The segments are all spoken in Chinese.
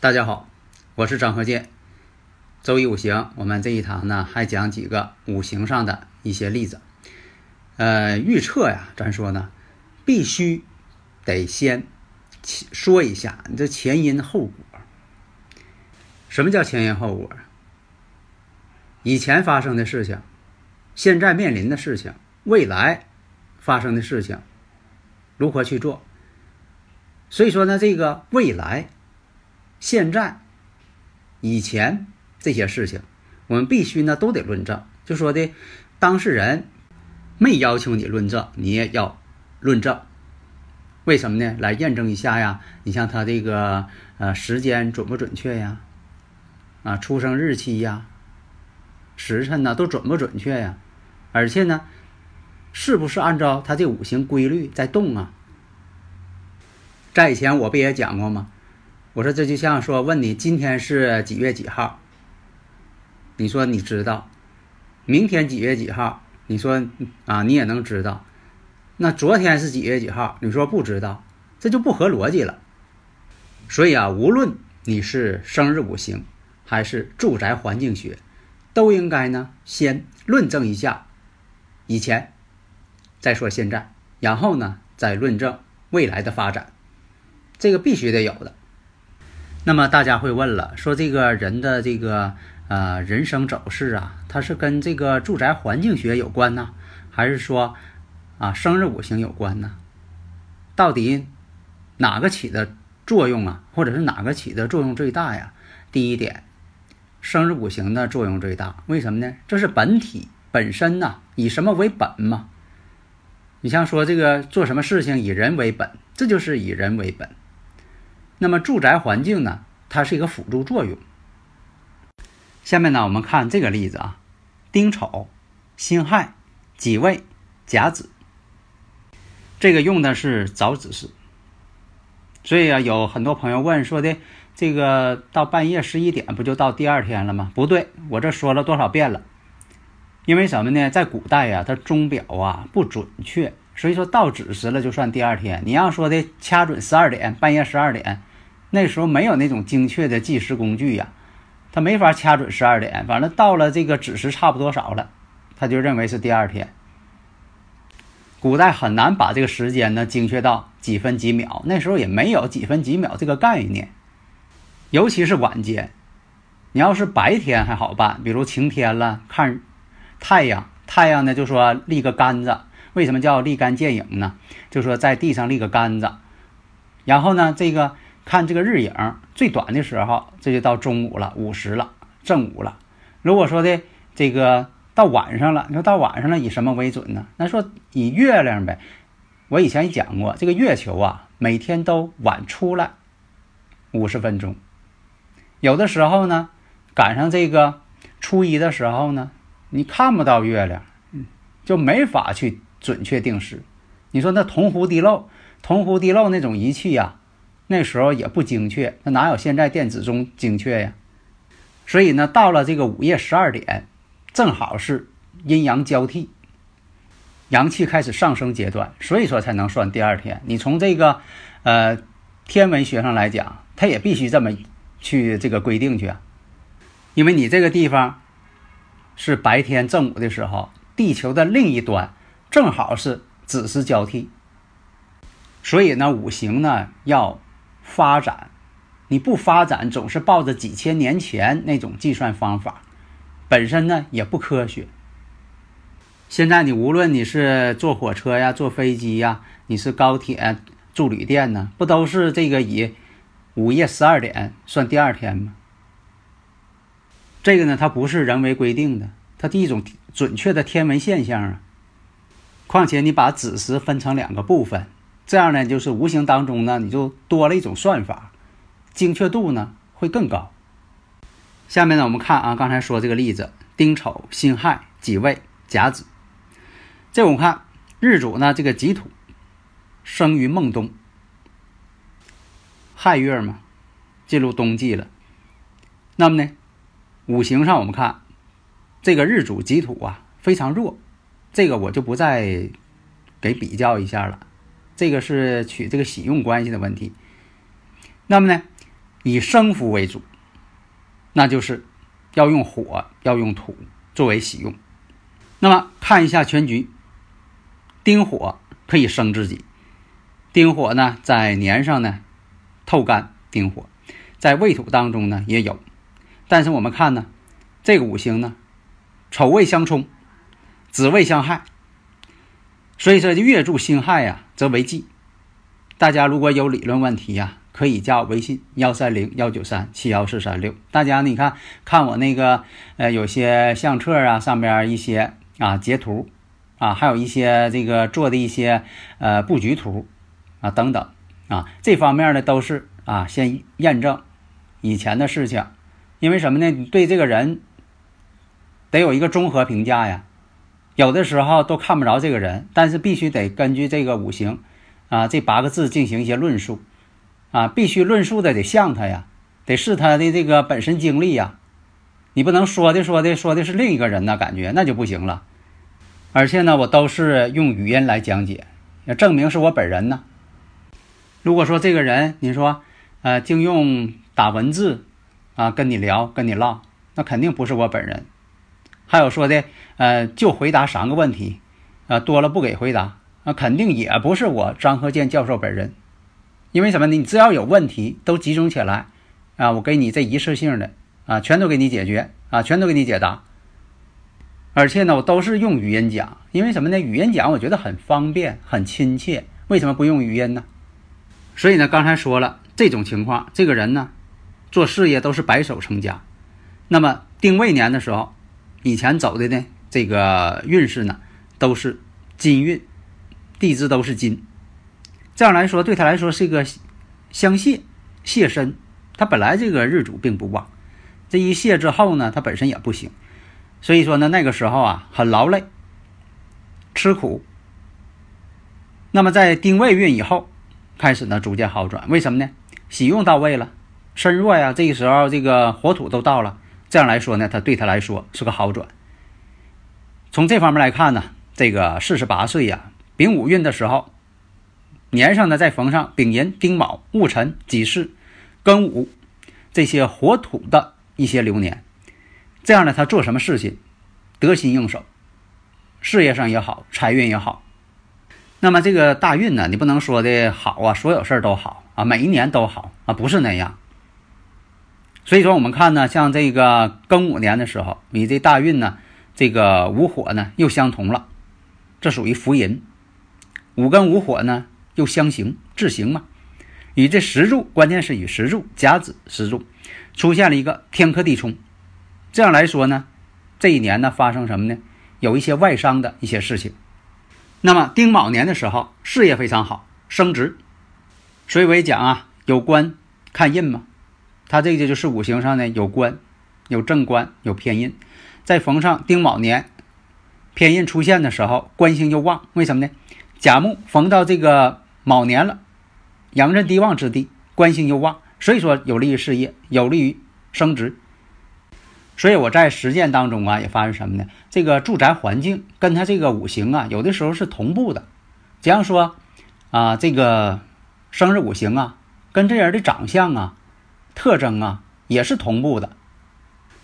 大家好，我是张和建。周易五行，我们这一堂呢还讲几个五行上的一些例子。呃，预测呀，咱说呢，必须得先说一下你这前因后果。什么叫前因后果？以前发生的事情，现在面临的事情，未来发生的事情，如何去做？所以说呢，这个未来。现在、以前这些事情，我们必须呢都得论证。就说的当事人没要求你论证，你也要论证。为什么呢？来验证一下呀。你像他这个呃时间准不准确呀？啊，出生日期呀、时辰呢都准不准确呀？而且呢，是不是按照他这五行规律在动啊？在以前我不也讲过吗？我说这就像说问你今天是几月几号，你说你知道，明天几月几号，你说啊你也能知道，那昨天是几月几号，你说不知道，这就不合逻辑了。所以啊，无论你是生日五行还是住宅环境学，都应该呢先论证一下。以前，再说现在，然后呢再论证未来的发展，这个必须得有的。那么大家会问了，说这个人的这个呃人生走势啊，它是跟这个住宅环境学有关呢，还是说啊生日五行有关呢？到底哪个起的作用啊，或者是哪个起的作用最大呀？第一点，生日五行的作用最大，为什么呢？这是本体本身呐，以什么为本嘛？你像说这个做什么事情以人为本，这就是以人为本。那么住宅环境呢，它是一个辅助作用。下面呢，我们看这个例子啊，丁丑、辛亥、己未、甲子，这个用的是早子时。所以啊，有很多朋友问说的，这个到半夜十一点不就到第二天了吗？不对，我这说了多少遍了？因为什么呢？在古代呀，它钟表啊不准确，所以说到子时了就算第二天。你要说的掐准十二点，半夜十二点。那时候没有那种精确的计时工具呀，他没法掐准十二点，反正到了这个子时差不多少了，他就认为是第二天。古代很难把这个时间呢精确到几分几秒，那时候也没有几分几秒这个概念，尤其是晚间，你要是白天还好办，比如晴天了看太阳，太阳呢就说立个杆子，为什么叫立竿见影呢？就说在地上立个杆子，然后呢这个。看这个日影最短的时候，这就到中午了，午时了，正午了。如果说的这个到晚上了，你说到晚上了，以什么为准呢？那说以月亮呗。我以前也讲过，这个月球啊，每天都晚出来五十分钟。有的时候呢，赶上这个初一的时候呢，你看不到月亮，就没法去准确定时。你说那铜壶地漏，铜壶地漏那种仪器呀。那时候也不精确，那哪有现在电子钟精确呀？所以呢，到了这个午夜十二点，正好是阴阳交替，阳气开始上升阶段，所以说才能算第二天。你从这个呃天文学上来讲，它也必须这么去这个规定去啊，因为你这个地方是白天正午的时候，地球的另一端正好是子时交替，所以呢，五行呢要。发展，你不发展，总是抱着几千年前那种计算方法，本身呢也不科学。现在你无论你是坐火车呀、坐飞机呀，你是高铁、住旅店呢，不都是这个以午夜十二点算第二天吗？这个呢，它不是人为规定的，它是一种准确的天文现象啊。况且你把子时分成两个部分，这样呢，就是无形当中呢，你就多了一种算法，精确度呢会更高。下面呢，我们看啊，刚才说这个例子：丁丑、辛亥、己未、甲子。这我们看日主呢，这个己土生于孟冬，亥月嘛，进入冬季了。那么呢，五行上我们看这个日主己土啊非常弱。这个我就不再给比较一下了，这个是取这个喜用关系的问题。那么呢，以生符为主，那就是要用火，要用土作为喜用。那么看一下全局，丁火可以生自己，丁火呢在年上呢透干丁火，在未土当中呢也有，但是我们看呢，这个五行呢丑未相冲。子未相害，所以说月柱星亥呀，则为忌。大家如果有理论问题呀，可以加我微信幺三零幺九三七幺四三六。大家你看看我那个呃有些相册啊，上边一些啊截图啊，还有一些这个做的一些呃布局图啊等等啊，这方面呢都是啊先验证以前的事情，因为什么呢？对这个人得有一个综合评价呀。有的时候都看不着这个人，但是必须得根据这个五行，啊，这八个字进行一些论述，啊，必须论述的得像他呀，得是他的这个本身经历呀，你不能说的说的说的是另一个人呢，感觉那就不行了。而且呢，我都是用语音来讲解，要证明是我本人呢。如果说这个人，你说，呃，净用打文字，啊，跟你聊跟你唠，那肯定不是我本人。还有说的，呃，就回答三个问题，啊，多了不给回答，那肯定也不是我张和健教授本人，因为什么呢？你只要有问题都集中起来，啊，我给你这一次性的，啊，全都给你解决，啊，全都给你解答。而且呢，我都是用语音讲，因为什么呢？语音讲我觉得很方便，很亲切。为什么不用语音呢？所以呢，刚才说了这种情况，这个人呢，做事业都是白手成家。那么定位年的时候。以前走的呢，这个运势呢，都是金运，地支都是金，这样来说对他来说是一个相泄泄身，他本来这个日主并不旺，这一泄之后呢，他本身也不行，所以说呢，那个时候啊很劳累，吃苦。那么在丁未运以后，开始呢逐渐好转，为什么呢？喜用到位了，身弱呀，这个时候这个火土都到了。这样来说呢，他对他来说是个好转。从这方面来看呢，这个四十八岁呀，丙午运的时候，年上呢再逢上丙寅、丁卯、戊辰、己巳、庚午这些火土的一些流年，这样呢，他做什么事情得心应手，事业上也好，财运也好。那么这个大运呢，你不能说的好啊，所有事儿都好啊，每一年都好啊，不是那样。所以说，我们看呢，像这个庚午年的时候，你这大运呢，这个午火呢又相同了，这属于福银。午跟午火呢又相刑，制刑嘛。与这石柱，关键是与石柱甲子石柱出现了一个天克地冲。这样来说呢，这一年呢发生什么呢？有一些外伤的一些事情。那么丁卯年的时候，事业非常好，升职。所以我讲啊，有官看印嘛。他这个就是五行上呢有官，有正官，有偏印，在逢上丁卯年，偏印出现的时候，官星又旺。为什么呢？甲木逢到这个卯年了，阳刃地旺之地，官星又旺，所以说有利于事业，有利于升职。所以我在实践当中啊，也发现什么呢？这个住宅环境跟他这个五行啊，有的时候是同步的。假如说啊，这个生日五行啊，跟这人的长相啊。特征啊，也是同步的，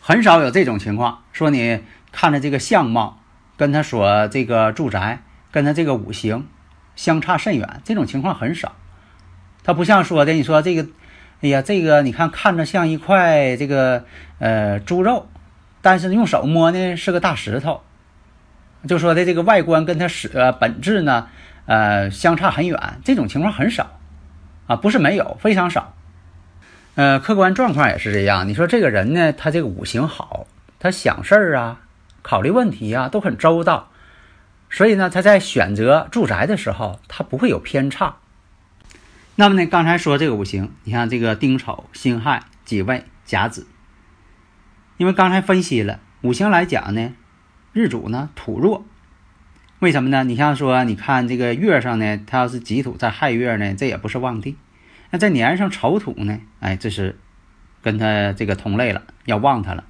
很少有这种情况。说你看着这个相貌，跟他所这个住宅，跟他这个五行相差甚远，这种情况很少。他不像说的，你说这个，哎呀，这个你看看着像一块这个呃猪肉，但是用手摸呢是个大石头，就说的这个外观跟他实呃本质呢呃相差很远，这种情况很少啊，不是没有，非常少。呃，客观状况也是这样。你说这个人呢，他这个五行好，他想事儿啊，考虑问题啊都很周到，所以呢，他在选择住宅的时候，他不会有偏差。那么呢，刚才说这个五行，你看这个丁丑、辛亥、己未、甲子，因为刚才分析了五行来讲呢，日主呢土弱，为什么呢？你像说，你看这个月上呢，它要是己土在亥月呢，这也不是旺地；那在年上丑土呢，哎，这是跟他这个同类了，要旺他了。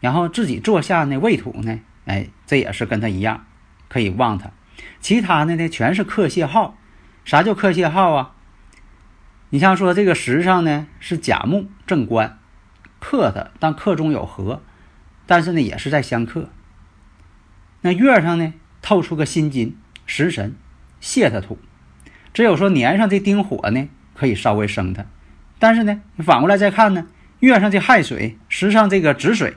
然后自己坐下那，未土呢，哎，这也是跟他一样，可以旺他。其他的呢，全是克泄耗。啥叫克泄耗啊？你像说这个时上呢是甲木正官克它，但克中有合，但是呢也是在相克。那月上呢透出个辛金食神泄它土，只有说年上这丁火呢可以稍微生它，但是呢反过来再看呢，月上这亥水时上这个子水，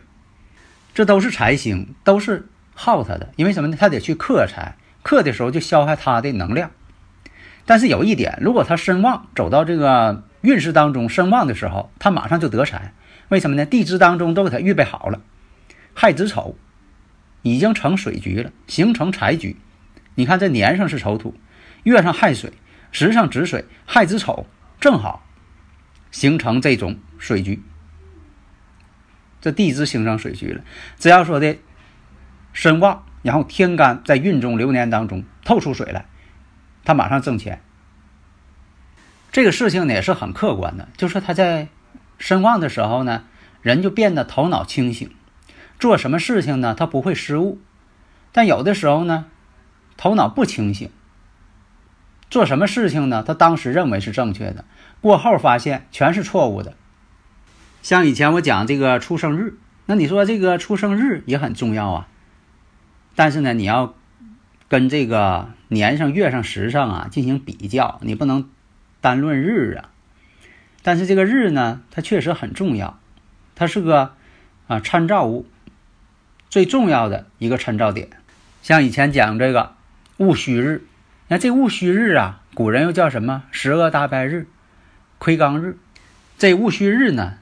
这都是财星，都是耗它的，因为什么呢？它得去克财，克的时候就消耗它的能量。但是有一点，如果他身旺走到这个运势当中身旺的时候，他马上就得财。为什么呢？地支当中都给他预备好了，亥子丑已经成水局了，形成财局。你看这年上是丑土，月上亥水，时上止水，亥子丑正好形成这种水局。这地支形成水局了，只要说的身旺，然后天干在运中流年当中透出水来。他马上挣钱，这个事情呢也是很客观的，就是他在身旺的时候呢，人就变得头脑清醒，做什么事情呢他不会失误，但有的时候呢，头脑不清醒，做什么事情呢他当时认为是正确的，过后发现全是错误的。像以前我讲这个出生日，那你说这个出生日也很重要啊，但是呢你要。跟这个年上、月上、时上啊进行比较，你不能单论日啊。但是这个日呢，它确实很重要，它是个啊参照物，最重要的一个参照点。像以前讲这个戊戌日，那这戊戌日啊，古人又叫什么十恶大败日、亏刚日。这戊戌日呢？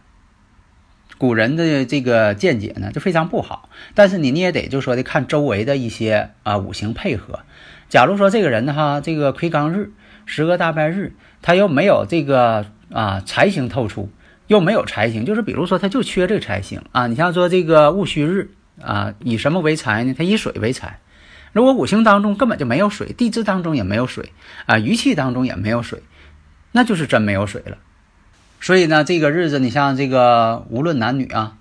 古人的这个见解呢，就非常不好。但是你你也得就说的看周围的一些啊五行配合。假如说这个人哈，这个魁罡日、十恶大败日，他又没有这个啊财星透出，又没有财星，就是比如说他就缺这个财星啊。你像说这个戊戌日啊，以什么为财呢？他以水为财。如果五行当中根本就没有水，地支当中也没有水啊，余气当中也没有水，那就是真没有水了。所以呢，这个日子你像这个，无论男女啊，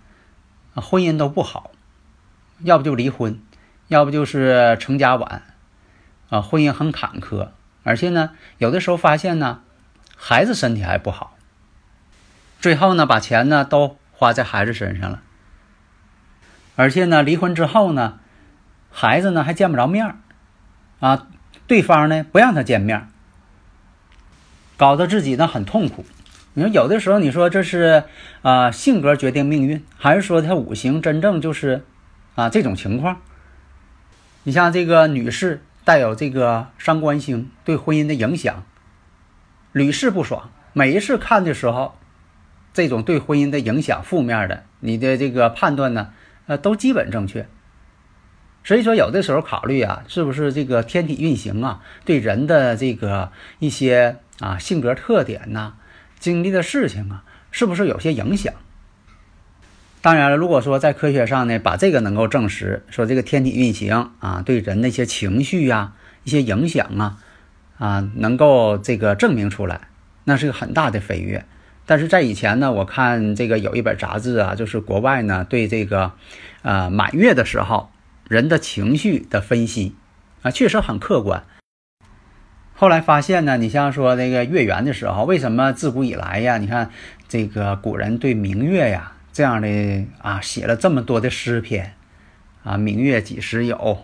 婚姻都不好，要不就离婚，要不就是成家晚，啊，婚姻很坎坷，而且呢，有的时候发现呢，孩子身体还不好，最后呢，把钱呢都花在孩子身上了，而且呢，离婚之后呢，孩子呢还见不着面儿，啊，对方呢不让他见面，搞得自己呢很痛苦。你说有的时候，你说这是啊性格决定命运，还是说他五行真正就是啊这种情况？你像这个女士带有这个伤官星，对婚姻的影响屡试不爽。每一次看的时候，这种对婚姻的影响负面的，你的这个判断呢，呃，都基本正确。所以说，有的时候考虑啊，是不是这个天体运行啊，对人的这个一些啊性格特点呐？经历的事情啊，是不是有些影响？当然了，如果说在科学上呢，把这个能够证实，说这个天体运行啊，对人的一些情绪呀、一些影响啊，啊，能够这个证明出来，那是个很大的飞跃。但是在以前呢，我看这个有一本杂志啊，就是国外呢对这个呃满月的时候人的情绪的分析啊，确实很客观。后来发现呢，你像说那个月圆的时候，为什么自古以来呀？你看这个古人对明月呀这样的啊写了这么多的诗篇啊，明月几时有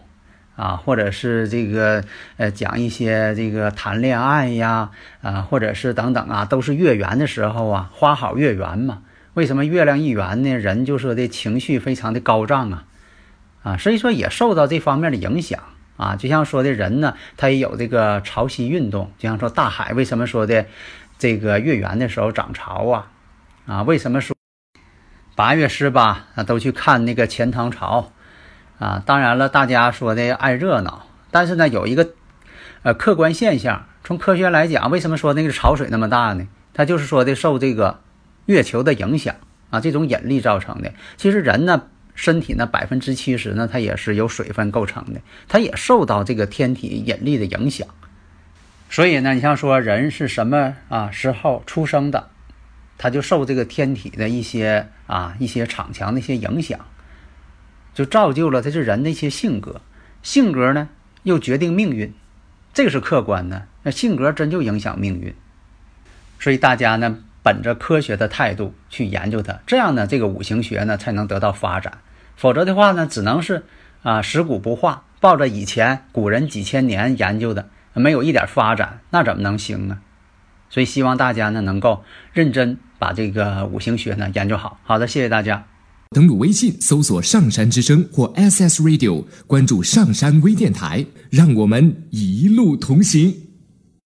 啊？或者是这个呃讲一些这个谈恋爱呀啊，或者是等等啊，都是月圆的时候啊，花好月圆嘛。为什么月亮一圆呢？人就说的情绪非常的高涨啊啊，所以说也受到这方面的影响。啊，就像说的人呢，他也有这个潮汐运动。就像说大海为什么说的这个月圆的时候涨潮啊？啊，为什么说八月十八啊，都去看那个钱塘潮啊。当然了，大家说的爱热闹，但是呢，有一个呃客观现象，从科学来讲，为什么说那个潮水那么大呢？它就是说的受这个月球的影响啊，这种引力造成的。其实人呢，身体呢百分之七十呢，它也是由水分构成的，它也受到这个天体引力的影响。所以呢，你像说人是什么啊时候出生的，他就受这个天体的一些啊一些场强的一些影响，就造就了他这人的一些性格。性格呢又决定命运，这个是客观的。那性格真就影响命运。所以大家呢本着科学的态度去研究它，这样呢这个五行学呢才能得到发展。否则的话呢，只能是啊食古不化，抱着以前古人几千年研究的。没有一点发展，那怎么能行呢？所以希望大家呢能够认真把这个五行学呢研究好。好的，谢谢大家。登录微信搜索“上山之声”或 SS Radio，关注上山微电台，让我们一路同行。